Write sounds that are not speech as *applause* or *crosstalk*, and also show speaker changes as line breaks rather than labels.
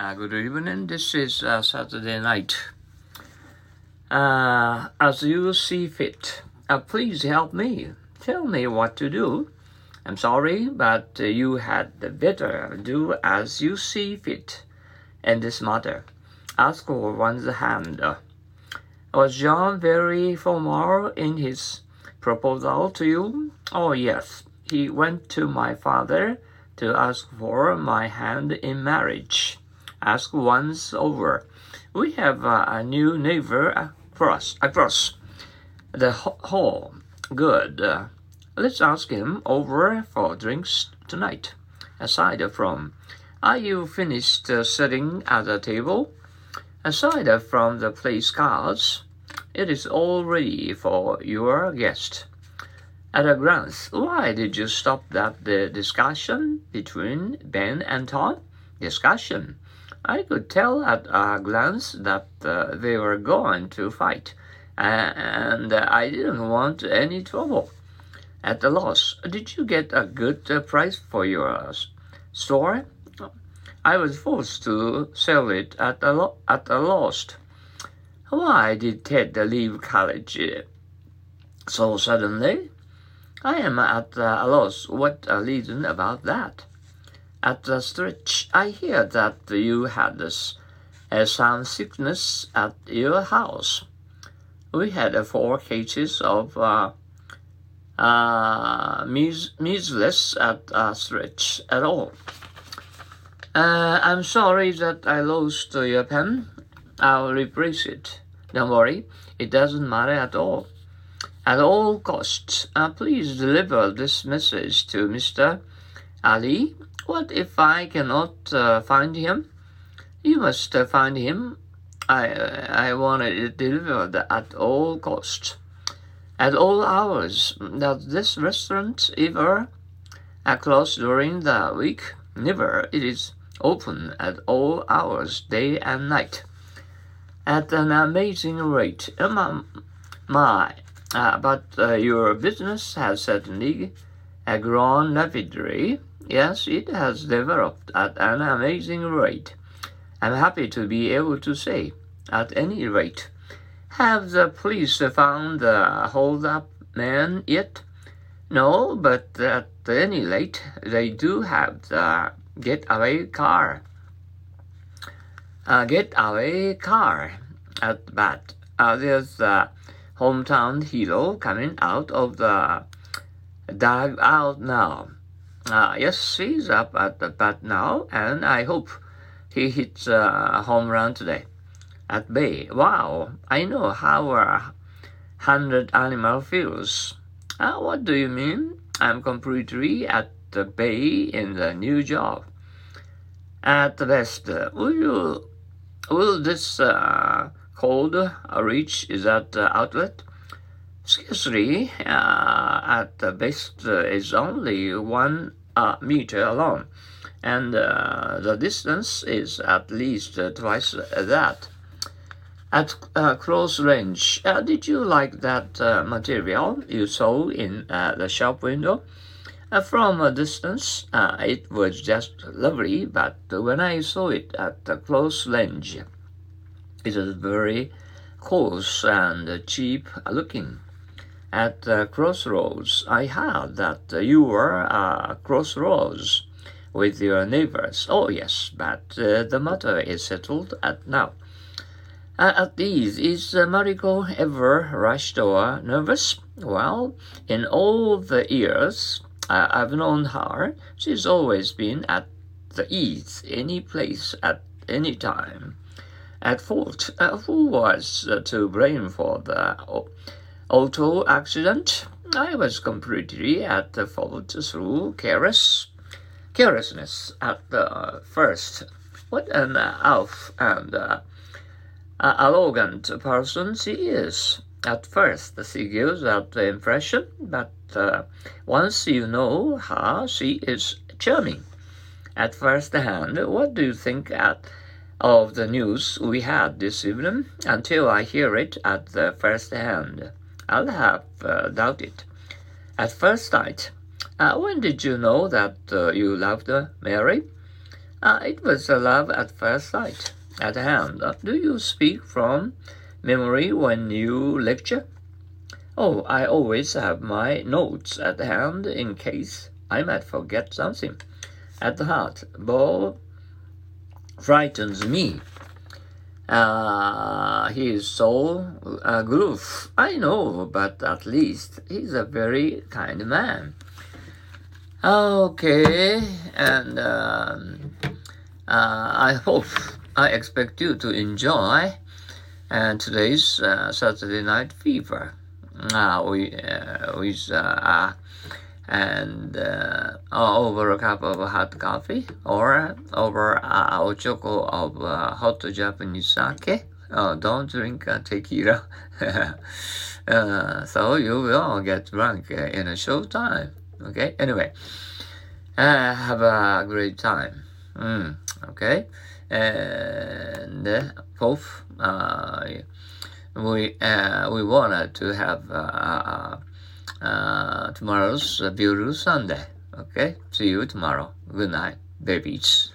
Uh, good evening. This is uh, Saturday night. Uh, as you see fit, uh, please help me. Tell me what to do. I'm sorry, but uh, you had better do as you see fit in this matter. Ask for one's hand. Was John very formal in his proposal to you? Oh, yes. He went to my father to ask for my hand in marriage. Ask once over. We have uh, a new neighbor across, across the hall. Good. Uh, let's ask him over for drinks tonight. Aside from, are you finished uh, sitting at the table? Aside from the place cards, it is all ready for your guest. At a glance, why did you stop that the discussion between Ben and Tom? Discussion. I could tell at a glance that uh, they were going to fight, and I didn't want any trouble. At a loss, did you get a good uh, price for your store? I was forced to sell it at a, lo- at a loss. Why did Ted leave college uh, so suddenly? I am at a loss what a reason about that. At the stretch, I hear that you had uh, some sickness at your house. We had four cases of uh, uh, measles at a stretch at all. Uh, I'm sorry that I lost your pen. I'll replace it. Don't worry, it doesn't matter at all. At all costs, uh, please deliver this message to Mr. Ali what if I cannot uh, find him? You must uh, find him. I, uh, I want it delivered at all costs, at all hours. Does this restaurant ever close during the week? Never. It is open at all hours, day and night, at an amazing rate. My, my uh, but uh, your business has certainly grown rapidly. Yes, it has developed at an amazing rate. I'm happy to be able to say, at any rate. Have the police found the hold-up man yet? No, but at any rate, they do have the getaway car. A getaway car at that. Uh, there's the hometown hero coming out of the dugout now. Uh, yes, he's up at the bat now, and I hope he hits a home run today. At bay, wow, I know how a hundred animal feels. Uh, what do you mean? I'm completely at the bay in the new job. At the best, uh, will you, will this uh, cold reach is that outlet? Scarcely. Uh, at the best, uh, is only one uh, meter long, and uh, the distance is at least uh, twice that. At uh, close range, did you like that material you saw in the shop window? from a distance, it was just lovely, but when I saw it at the close range, it was very coarse and cheap looking at the crossroads. I heard that you were at crossroads with your neighbors. Oh, yes, but uh, the matter is settled at now. Uh, at ease, is uh, Mariko ever rushed or nervous? Well, in all the years uh, I've known her, she's always been at the ease, any place, at any time. At fault, uh, who was uh, to blame for the auto accident, I was completely at the fault through careless, carelessness at the first. What an off and uh, arrogant person she is. At first, she gives that impression, but uh, once you know her, she is charming. At first hand, what do you think at, of the news we had this evening until I hear it at the first hand? I'll have uh, doubted. At first sight, uh, when did you know that uh, you loved Mary? Uh, it was a love at first sight. At hand, uh, do you speak from memory when you lecture? Oh, I always have my notes at hand in case I might forget something. At the heart, Bo frightens me. Uh, he is so uh, gloof. I know, but at least he's a very kind man. Okay, and um, uh, I hope I expect you to enjoy and today's uh, Saturday Night Fever uh, we, uh, with uh, and uh, over a cup of hot coffee or over a choco of uh, hot Japanese sake. Oh, don't drink uh, tequila. *laughs* uh, so you will get drunk in a short time. Okay. Anyway, uh, have a great time. Mm, okay. And uh, both uh, we uh, we wanted to have uh, uh, tomorrow's beautiful Sunday. Okay. See you tomorrow. Good night, babies.